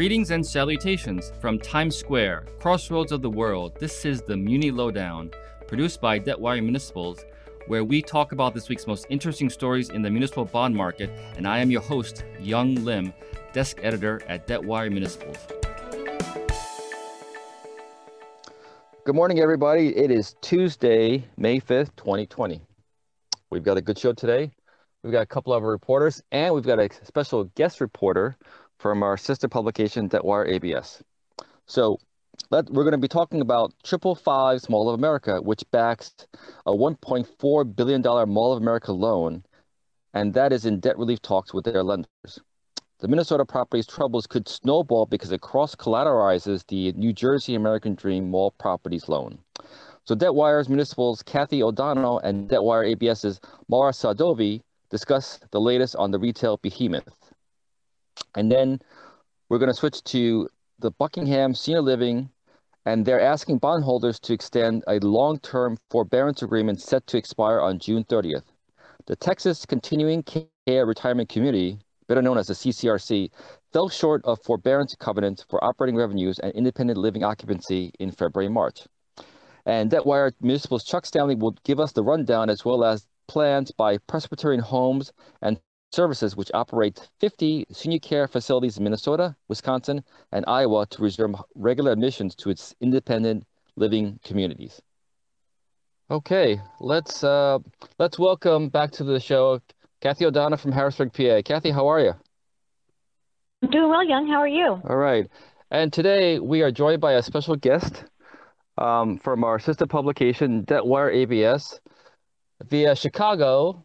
Greetings and salutations from Times Square, crossroads of the world. This is the Muni Lowdown, produced by Debtwire Municipals, where we talk about this week's most interesting stories in the municipal bond market. And I am your host, Yong Lim, desk editor at Debtwire Municipals. Good morning, everybody. It is Tuesday, May 5th, 2020. We've got a good show today. We've got a couple of reporters, and we've got a special guest reporter from our sister publication, Debtwire ABS. So let, we're going to be talking about Triple Five Mall of America, which backs a $1.4 billion Mall of America loan, and that is in debt relief talks with their lenders. The Minnesota property's troubles could snowball because it cross collateralizes the New Jersey American Dream Mall Properties loan. So Debtwire's Municipal's Kathie O'Donnell and Debtwire ABS's Maura Sadovi discuss the latest on the retail behemoth. And then we're going to switch to the Buckingham Senior Living, and they're asking bondholders to extend a long term forbearance agreement set to expire on June 30th. The Texas Continuing Care Retirement Community, better known as the CCRC, fell short of forbearance covenants for operating revenues and independent living occupancy in February and March. And Debtwire Municipal's Chuck Stanley will give us the rundown as well as plans by Presbyterian Homes and Services, which operate 50 senior care facilities in Minnesota, Wisconsin, and Iowa to resume regular admissions to its independent living communities. Okay, let's uh, let's welcome back to the show Kathie O'Donnell from Harrisburg, PA. Kathie, how are you? I'm doing well, Yong. How are you? All right. And today we are joined by a special guest um, from our sister publication, Debtwire ABS, via Chicago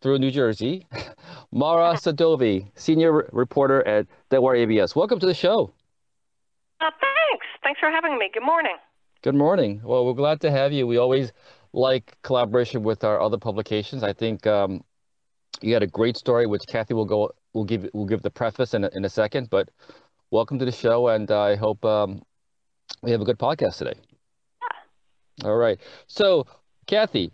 through New Jersey, Maura Sadovi, senior reporter at Debtwire ABS. Welcome to the show. Uh, thanks. Thanks for having me. Good morning. Good morning. Well, we're glad to have you. We always like collaboration with our other publications. I think um, you had a great story, which Kathie will go will give will give the preface in a, in a second. But welcome to the show, and I hope um, we have a good podcast today. Yeah. All right. So, Kathie,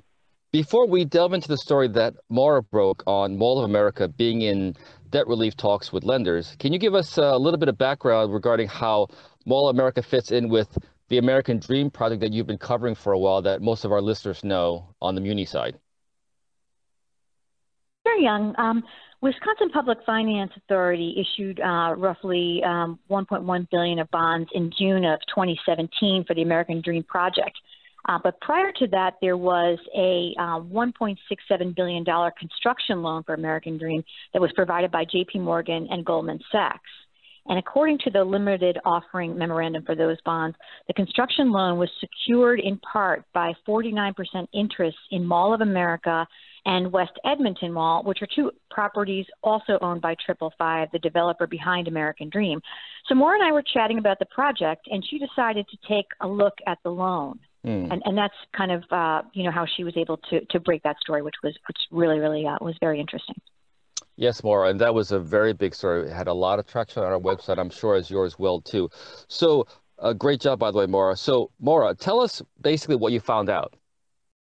before we delve into the story that Maura broke on Mall of America being in debt relief talks with lenders, can you give us a little bit of background regarding how Mall of America fits in with the American Dream project that you've been covering for a while that most of our listeners know on the Muni side? Sure, Yong. Um, Wisconsin Public Finance Authority issued uh, roughly um, 1.1 billion of bonds in June of 2017 for the American Dream project. Uh, but prior to that, there was a uh, $1.67 billion construction loan for American Dream that was provided by JP Morgan and Goldman Sachs. And according to the limited offering memorandum for those bonds, the construction loan was secured in part by 49% interest in Mall of America and West Edmonton Mall, which are two properties also owned by Triple Five, the developer behind American Dream. So Maura and I were chatting about the project, and she decided to take a look at the loan. Mm. And, and that's kind of uh, you know how she was able to to break that story, which was which really really uh, was very interesting. Yes, Maura, and that was a very big story. It had a lot of traction on our website. I'm sure as yours will too. So, a uh, great job, by the way, Maura. So, Maura, tell us basically what you found out.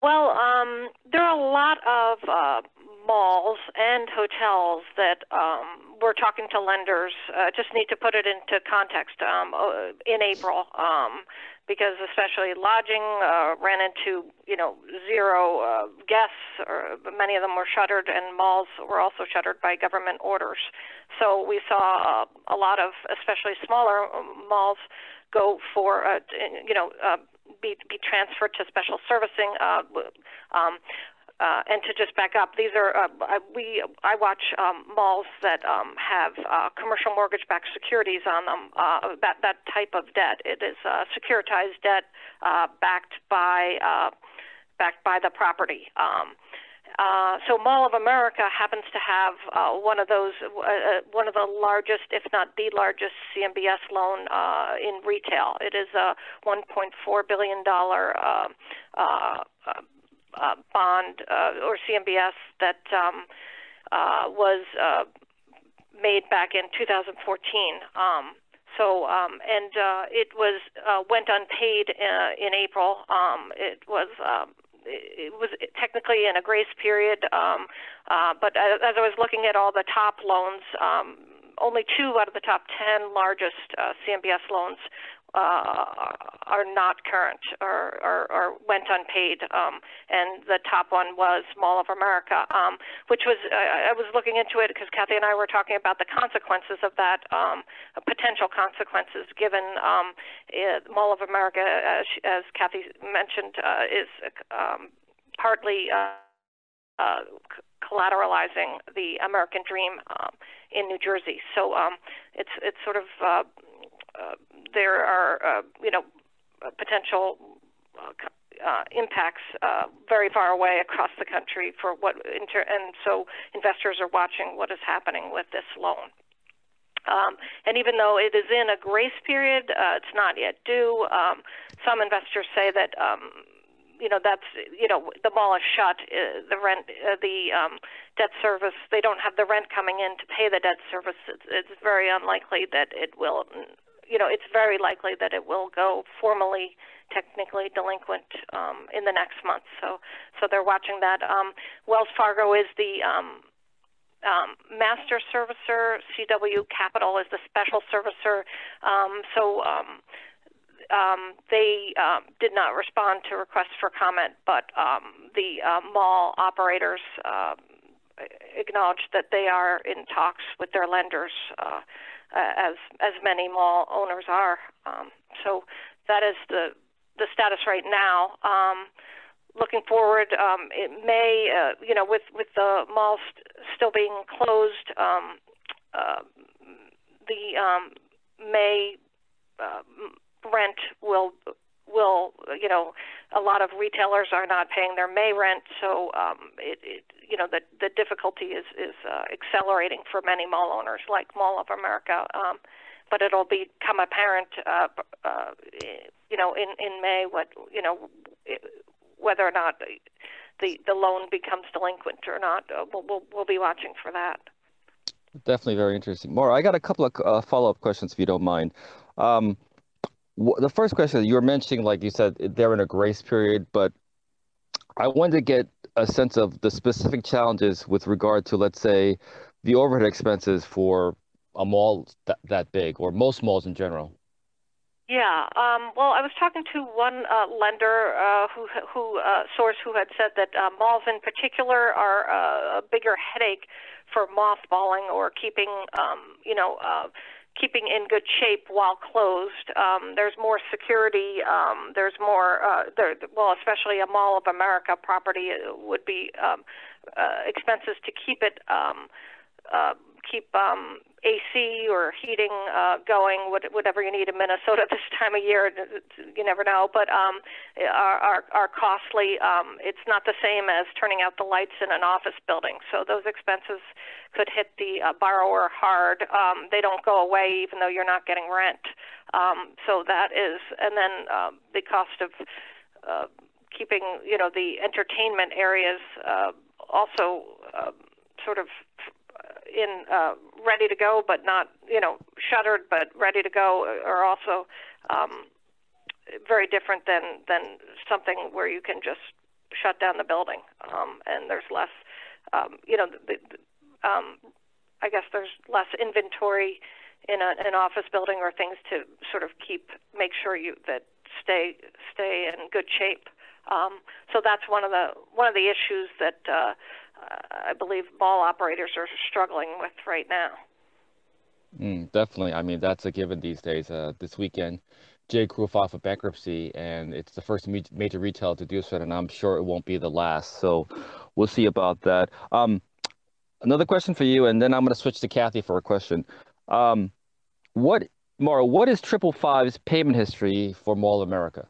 Well, um, there are a lot of uh, malls and hotels that um, we're talking to lenders. Uh, just need to put it into context. Um, uh, in April, um, because especially lodging uh, ran into you know zero uh, guests, or many of them were shuttered, and malls were also shuttered by government orders. So we saw uh, a lot of, especially smaller um, malls, go for uh, you know uh, be be transferred to special servicing. Uh, um, uh, and to just back up, these are uh, we I watch um, malls that um, have uh, commercial mortgage-backed securities on them. Uh, that that type of debt. It is uh, securitized debt uh, backed by uh, backed by the property. Um, uh, so Mall of America happens to have uh, one of those, uh, uh one of the largest, if not the largest, CMBS loan uh, in retail. It is a 1.4 billion dollar uh, uh, uh, bond uh, or CMBS that um, uh, was uh, made back in 2014. Um, so um, and uh, it was uh, went unpaid uh, in April. Um, it was. Um, it was technically in a grace period, um, uh, but as I was looking at all the top loans, um, only two out of the top 10 largest uh, CMBS loans uh, are not current or, or, or went unpaid. Um, and the top one was Mall of America, um, which was, I, I was looking into it because Kathie and I were talking about the consequences of that, um, potential consequences given um, it, Mall of America, as, as Kathie mentioned, uh, is um, partly uh, uh, collateralizing the American dream um, in New Jersey. So um, it's it's sort of uh, uh, there are uh, you know potential uh, uh, impacts uh, very far away across the country for what inter- and so investors are watching what is happening with this loan. Um, and even though it is in a grace period, uh, it's not yet due. Um, some investors say that um, you know that's you know the mall is shut. Uh, the rent, uh, the um, debt service, they don't have the rent coming in to pay the debt service. It's, it's very unlikely that it will you know, it's very likely that it will go formally, technically delinquent um, in the next month. So, so they're watching that. Um, Wells Fargo is the um, um, master servicer. CW Capital is the special servicer. Um, so. Um, um, they um, did not respond to requests for comment, but um, the uh, mall operators uh, acknowledged that they are in talks with their lenders uh, uh, as as many mall owners are. Um, so that is the the status right now. Um, looking forward, um, it may uh, you know with with the malls st- still being closed, um, uh, the um, May uh, rent will will you know a lot of retailers are not paying their May rent, so um, it, it you know the the difficulty is is uh, accelerating for many mall owners like Mall of America. Um, but it'll become apparent, uh, uh, you know, in in May what you know whether or not the the, loan becomes delinquent or not. Uh, we'll, we'll we'll be watching for that. Definitely very interesting. Maura, I got a couple of uh, follow up questions if you don't mind. Um, the first question you were mentioning, like you said, they're in a grace period, but I wanted to get a sense of the specific challenges with regard to, let's say, the overhead expenses for a mall that, that big or most malls in general. Yeah. Um, well, I was talking to one uh, lender uh, who, who uh, source who had said that uh, malls in particular are uh, a bigger headache for mothballing or keeping, um, you know, uh, keeping in good shape while closed. Um, there's more security. Um, there's more, uh, there, well, especially a Mall of America property would be um, uh, expenses to keep it, um, uh, keep um, AC or heating uh, going, whatever you need in Minnesota this time of year. You never know, but um, are, are, are costly. Um, it's not the same as turning out the lights in an office building. So those expenses could hit the uh, borrower hard. Um, they don't go away even though you're not getting rent. Um, so that is, and then um, the cost of uh, keeping, you know, the entertainment areas uh, also uh, sort of in uh, ready to go, but not you know shuttered, but ready to go, are also um, very different than than something where you can just shut down the building um, and there's less um, you know the, the, um, I guess there's less inventory in a, an office building or things to sort of keep make sure you that stay stay in good shape. Um, so that's one of the one of the issues that uh, I believe mall operators are struggling with right now. Mm, definitely. I mean, that's a given these days. Uh, this weekend, J. Crew filed for bankruptcy, and it's the first major retailer to do so, and I'm sure it won't be the last. So we'll see about that. Um, another question for you, and then I'm going to switch to Kathy for a question. Um, what, Maura, what is Triple Five's payment history for Mall America?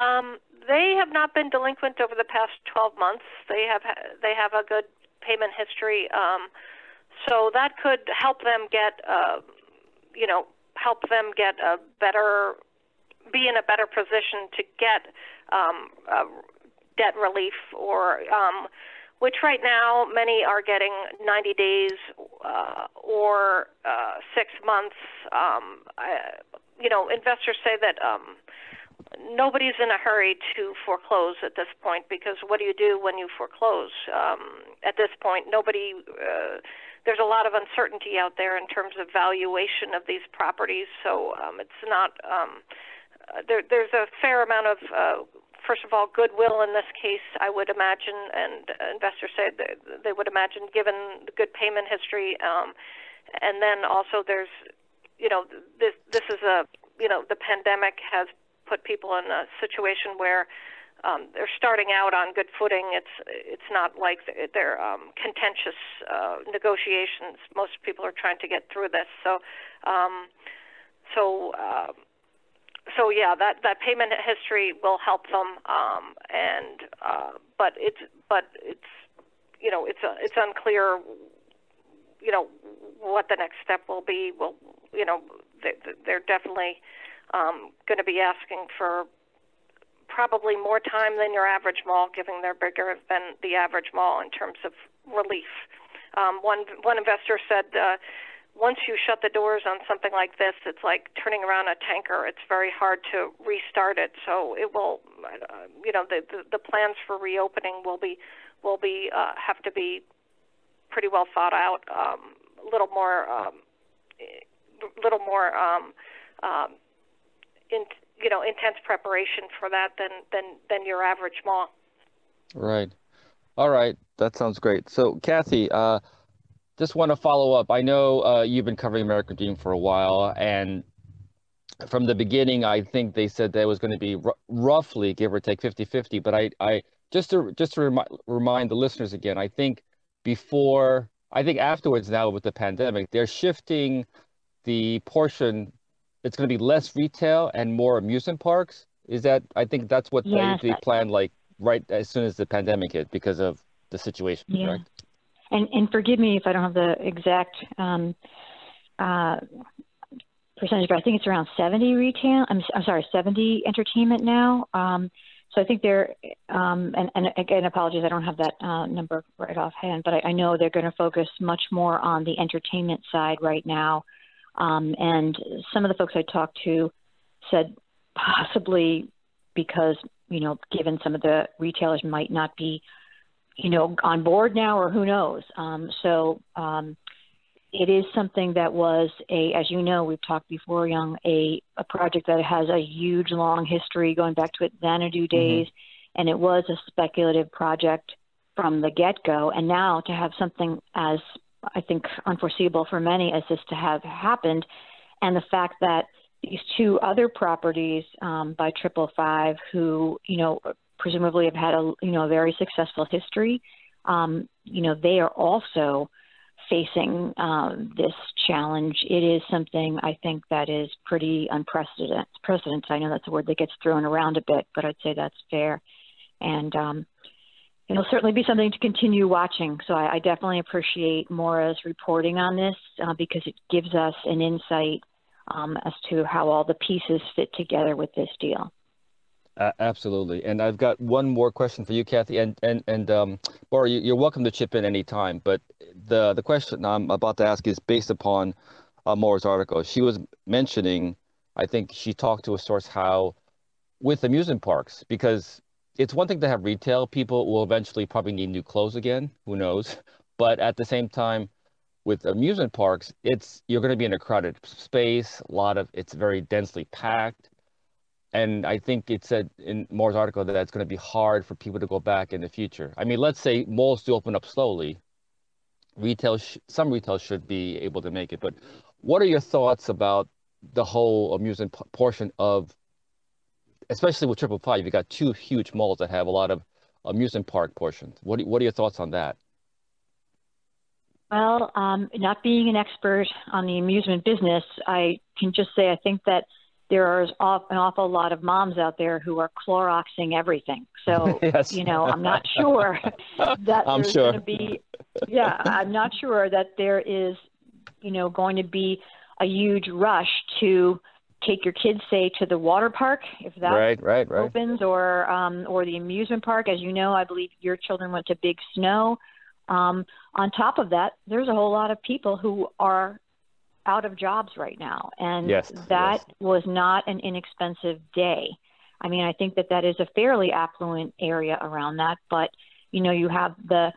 Um, they have not been delinquent over the past 12 months. They have they have a good payment history, um, so that could help them get, uh, you know, help them get a better, be in a better position to get um, uh, debt relief or. Um, which right now many are getting 90 days uh, or uh, six months. Um, I, you know, investors say that um, nobody's in a hurry to foreclose at this point because what do you do when you foreclose? Um, at this point, nobody, uh, there's a lot of uncertainty out there in terms of valuation of these properties. So um, it's not um, uh, there. There's a fair amount of uh, first of all, goodwill in this case, I would imagine, and investors say they would imagine, given the good payment history, um, and then also there's, you know, this this is a, you know, the pandemic has put people in a situation where um, they're starting out on good footing. It's it's not like they're um, contentious uh, negotiations. Most people are trying to get through this. So, um, so. Uh, so yeah, that that payment history will help them, um, and uh, but it's but it's you know it's uh, it's unclear, you know, what the next step will be. Well, you know, they, they're definitely um, going to be asking for probably more time than your average mall, given they're bigger than the average mall in terms of relief. Um, one one investor said. Uh, once you shut the doors on something like this, it's like turning around a tanker. It's very hard to restart it. So it will, uh, you know, the, the the plans for reopening will be will be uh, have to be pretty well thought out. Um, a little more, um, little more, um, um, in you know, intense preparation for that than than than your average mall. Right. All right. That sounds great. So, Kathie. Uh, just want to follow up. I know uh, you've been covering American Dream for a while, and from the beginning, I think they said that was going to be r- roughly, give or take, 50-50. But I, I just to just to remi- remind the listeners again, I think before, I think afterwards now with the pandemic, they're shifting the portion. It's going to be less retail and more amusement parks. Is that? I think that's what yes, they, planned like right as soon as the pandemic hit because of the situation. Yeah. Correct? and and forgive me if I don't have the exact um, uh, percentage, but I think it's around 70 retail. I'm, I'm sorry, 70 entertainment now. Um, so I think they're, um, and, and again, apologies, I don't have that uh, number right offhand, but I, I know they're going to focus much more on the entertainment side right now. Um, and some of the folks I talked to said possibly because, you know, given some of the retailers might not be you know, on board now, or who knows. Um, so um, it is something that was a, as you know, we've talked before, Yong, a, a project that has a huge, long history going back to its Xanadu mm-hmm. days, mm-hmm. and it was a speculative project from the get-go. And now to have something as I think unforeseeable for many as this to have happened, and the fact that these two other properties um, by Triple Five, who you know presumably have had a you know a very successful history. Um, you know, they are also facing um, this challenge. It is something I think that is pretty unprecedented. Precedent. I know that's a word that gets thrown around a bit, but I'd say that's fair. And um, it'll certainly be something to continue watching. So I, I definitely appreciate Maura's reporting on this uh, because it gives us an insight um, as to how all the pieces fit together with this deal. Uh, absolutely. And I've got one more question for you, Kathie. And and and um, Maura, you, are welcome to chip in anytime. But the the question I'm about to ask is based upon uh, Maura's article. She was mentioning, I think she talked to a source how with amusement parks because it's one thing to have retail. People will eventually probably need new clothes again. Who knows? But at the same time, with amusement parks, it's you're going to be in a crowded space. A lot of it's very densely packed and I think it said in Maura's article that it's going to be hard for people to go back in the future. I mean, let's say malls do open up slowly. Retail, sh- some retail should be able to make it. But what are your thoughts about the whole amusement p- portion of, especially with Triple Five? You've got two huge malls that have a lot of amusement park portions. What What are your thoughts on that? Well, um, not being an expert on the amusement business, I can just say I think that there are an awful lot of moms out there who are Cloroxing everything. So, yes. you know, I'm not sure that I'm there's sure. going to be, yeah, I'm not sure that there is, you know, going to be a huge rush to take your kids, say, to the water park if that right, right, right. opens, or um, or the amusement park. As you know, I believe your children went to Big Snow. Um, on top of that, there's a whole lot of people who are out of jobs right now, and yes, that yes. was not an inexpensive day. I mean, I think that that is a fairly affluent area around that, but you know, you have the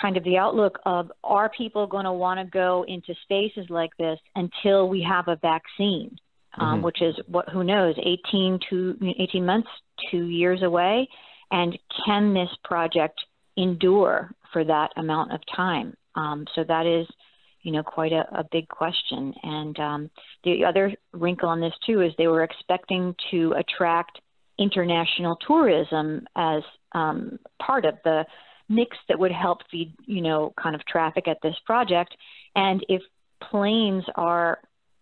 kind of the outlook of are people going to want to go into spaces like this until we have a vaccine, um, mm-hmm. which is what who knows, 18 to 18 months, two years away, and can this project endure for that amount of time? Um, so that is, you know, quite a, a big question. And um, the other wrinkle on this too is they were expecting to attract international tourism as um, part of the mix that would help feed, you know, kind of traffic at this project. And if planes are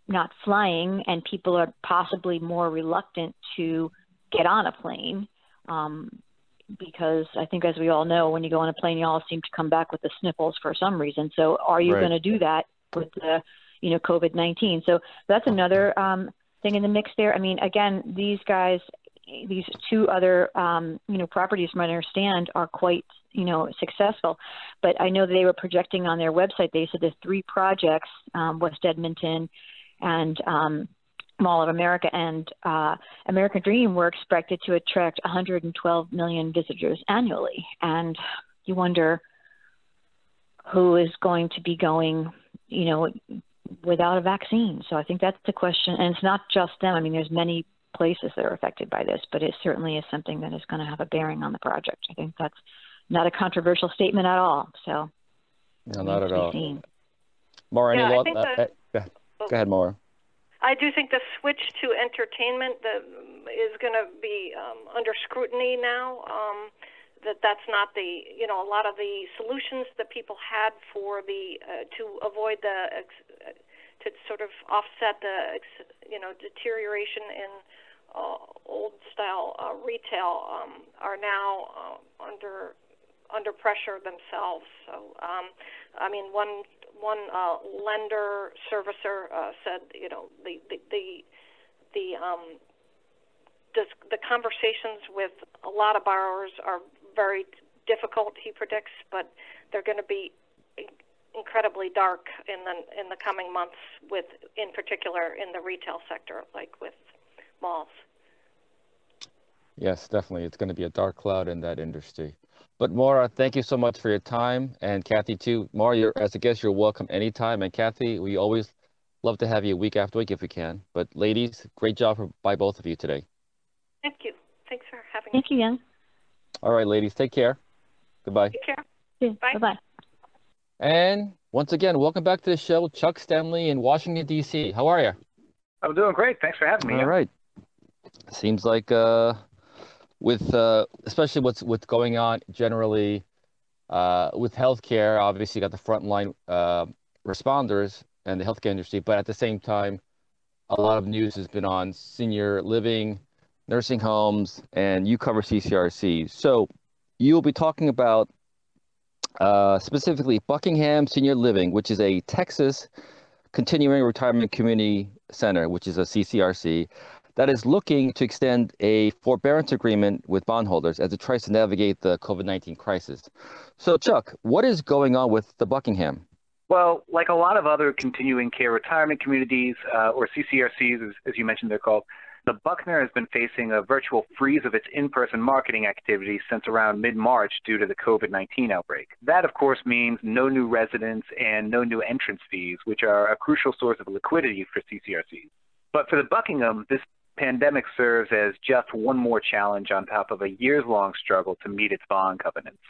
not flying and people are possibly more reluctant to get on a plane, um, because I think, as we all know, when you go on a plane, you all seem to come back with the sniffles for some reason. So, are you right. going to do that with the, you know, COVID nineteen? So that's another um, thing in the mix there. I mean, again, these guys, these two other, um, you know, properties, from what I understand, are quite, you know, successful. But I know they were projecting on their website. They said the three projects, um, West Edmonton, and um, Mall of America and uh, American Dream were expected to attract 112 million visitors annually. And you wonder who is going to be going, you know, without a vaccine. So I think that's the question. And it's not just them. I mean, there's many places that are affected by this, but it certainly is something that is going to have a bearing on the project. I think that's not a controversial statement at all. So, no, not at all. Maura, yeah, any uh, uh, go ahead, Maura. I do think the switch to entertainment the, is going to be um, under scrutiny now. Um, that that's not the you know a lot of the solutions that people had for the uh, to avoid the uh, to sort of offset the you know deterioration in uh, old style uh, retail um, are now uh, under under pressure themselves. So um, I mean one one uh, lender servicer uh, said, you know, the the the, the um, does, the conversations with a lot of borrowers are very difficult. He predicts, but they're going to be incredibly dark in the in the coming months, with in particular in the retail sector, like with malls. Yes, definitely, it's going to be a dark cloud in that industry. But Maura, thank you so much for your time, and Kathie too. Maura, you're, as a guest, you're welcome anytime. And Kathie, we always love to have you week after week if we can. But ladies, great job for, by both of you today. Thank you. Thanks for having Thank me. Thank you, Jan. All right, ladies, take care. Goodbye. Take care. Yeah, bye. Bye. And once again, welcome back to the show, Chuck Stanley in Washington D.C. How are you? I'm doing great. Thanks for having me. All right. Seems like uh, with uh, especially what's what's going on generally uh, with healthcare. Obviously, you got the frontline uh, responders and the healthcare industry, but at the same time, a lot of news has been on senior living, nursing homes, and you cover CCRCs. So you'll be talking about uh, specifically Buckingham Senior Living, which is a Texas continuing retirement community center, which is a CCRC that is looking to extend a forbearance agreement with bondholders as it tries to navigate the COVID 19 crisis. So, Chuck, what is going on with the Buckingham? Well, like a lot of other continuing care retirement communities, uh, or CCRCs, as, as you mentioned, they're called, the Buckner has been facing a virtual freeze of its in person marketing activities since around mid March due to the COVID 19 outbreak. That, of course, means no new residents and no new entrance fees, which are a crucial source of liquidity for CCRCs. But for the Buckingham, this pandemic serves as just one more challenge on top of a years long struggle to meet its bond covenants.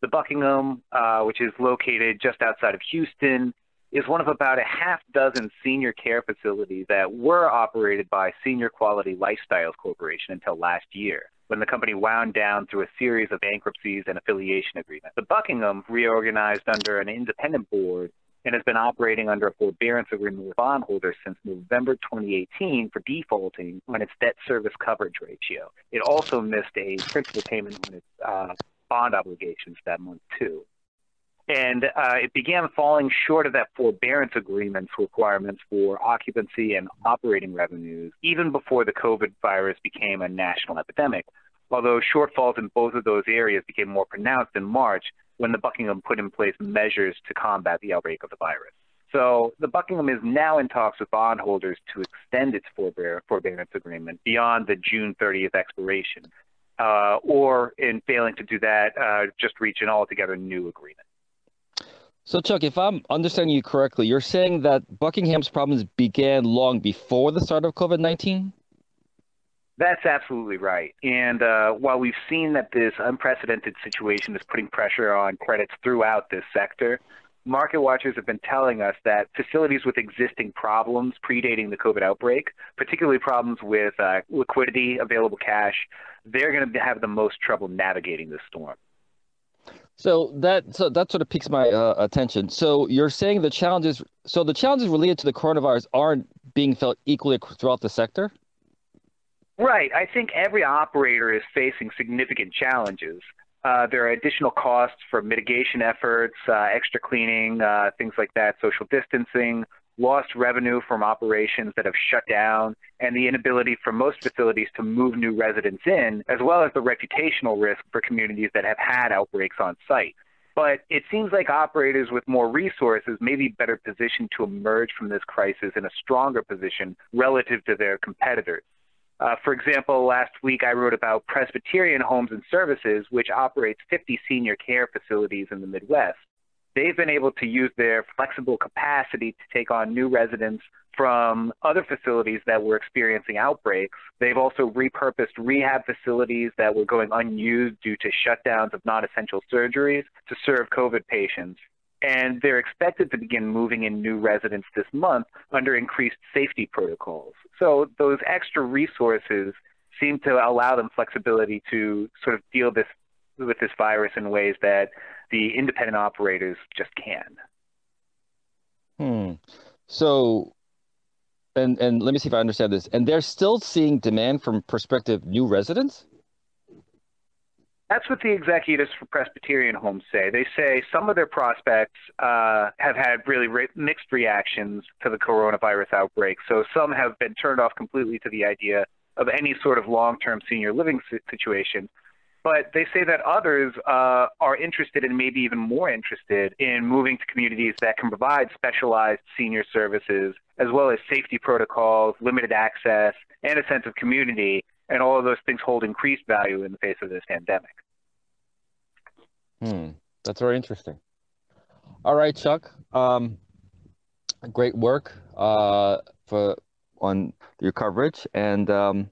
The Buckingham, uh, which is located just outside of Houston, is one of about a half dozen senior care facilities that were operated by Senior Quality Lifestyles Corporation until last year, when the company wound down through a series of bankruptcies and affiliation agreements. The Buckingham reorganized under an independent board and has been operating under a forbearance agreement with bondholders since November 2018 for defaulting on its debt service coverage ratio. It also missed a principal payment on its uh, bond obligations that month, too. And uh, it began falling short of that forbearance agreement's requirements for occupancy and operating revenues even before the COVID virus became a national epidemic. Although shortfalls in both of those areas became more pronounced in March, when the Buckingham put in place measures to combat the outbreak of the virus. So the Buckingham is now in talks with bondholders to extend its forbear- forbearance agreement beyond the June 30th expiration, uh, or in failing to do that, uh, just reach an altogether new agreement. So, Chuck, if I'm understanding you correctly, you're saying that Buckingham's problems began long before the start of COVID 19? That's absolutely right. And uh, while we've seen that this unprecedented situation is putting pressure on credits throughout this sector, market watchers have been telling us that facilities with existing problems predating the COVID outbreak, particularly problems with uh, liquidity, available cash, they're going to have the most trouble navigating this storm. So that so that sort of piques my uh, attention. So you're saying the challenges. So the challenges related to the coronavirus aren't being felt equally throughout the sector. Right. I think every operator is facing significant challenges. Uh, there are additional costs for mitigation efforts, uh, extra cleaning, uh, things like that, social distancing, lost revenue from operations that have shut down, and the inability for most facilities to move new residents in, as well as the reputational risk for communities that have had outbreaks on site. But it seems like operators with more resources may be better positioned to emerge from this crisis in a stronger position relative to their competitors. Uh, for example, last week I wrote about Presbyterian Homes and Services, which operates 50 senior care facilities in the Midwest. They've been able to use their flexible capacity to take on new residents from other facilities that were experiencing outbreaks. They've also repurposed rehab facilities that were going unused due to shutdowns of non essential surgeries to serve COVID patients and they're expected to begin moving in new residents this month under increased safety protocols. So those extra resources seem to allow them flexibility to sort of deal this with this virus in ways that the independent operators just can. Hmm. So, and and let me see if I understand this. And they're still seeing demand from prospective new residents. That's what the executives for Presbyterian Homes say. They say some of their prospects uh, have had really re- mixed reactions to the coronavirus outbreak. So some have been turned off completely to the idea of any sort of long term senior living situation. But they say that others uh, are interested and maybe even more interested in moving to communities that can provide specialized senior services, as well as safety protocols, limited access, and a sense of community and all of those things hold increased value in the face of this pandemic. Hmm, that's very interesting. All right, Chuck. Um, great work uh, for on your coverage, and um,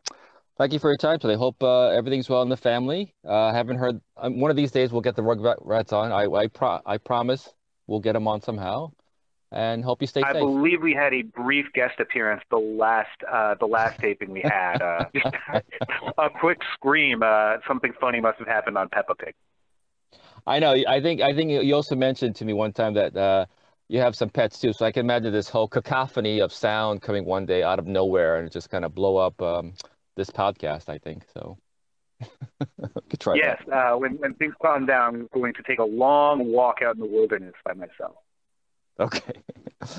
thank you for your time today. Hope uh, everything's well in the family. Uh, haven't heard. Um, one of these days we'll get the Rugrats on. I I, pro- I promise we'll get them on somehow and hope you stay tuned. I safe. believe we had a brief guest appearance the last uh, the last taping we had. Uh, a quick scream. Uh, something funny must have happened on Peppa Pig. I know. I think I think you also mentioned to me one time that uh, you have some pets too. So I can imagine this whole cacophony of sound coming one day out of nowhere and just kind of blow up um, this podcast. I think so. could try yes, uh, when when things calm down, I'm going to take a long walk out in the wilderness by myself. Okay.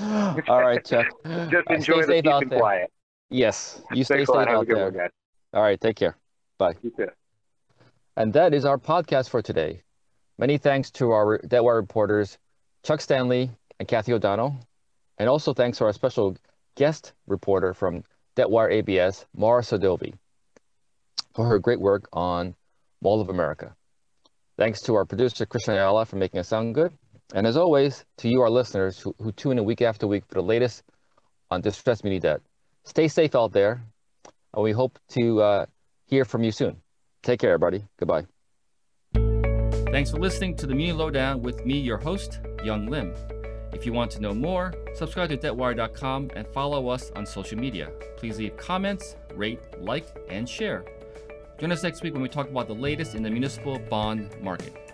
All right, Chuck. Just enjoy the peace and quiet. Yes, you stay safe out there. One, All right, take care. Bye. You too. And that is our podcast for today. Many thanks to our Debtwire reporters, Chuck Stanley and Kathie O'Donnell, and also thanks to our special guest reporter from Debtwire ABS, Maura Sadovi, for her great work on Mall of America. Thanks to our producer, Christian Ayala, for making us sound good. And as always, to you, our listeners who, who tune in week after week for the latest on distressed muni debt. Stay safe out there, and we hope to uh, hear from you soon. Take care, everybody. Goodbye. Thanks for listening to the Muni Lowdown with me, your host, Yong Lim. If you want to know more, subscribe to debtwire.com and follow us on social media. Please leave comments, rate, like, and share. Join us next week when we talk about the latest in the municipal bond market.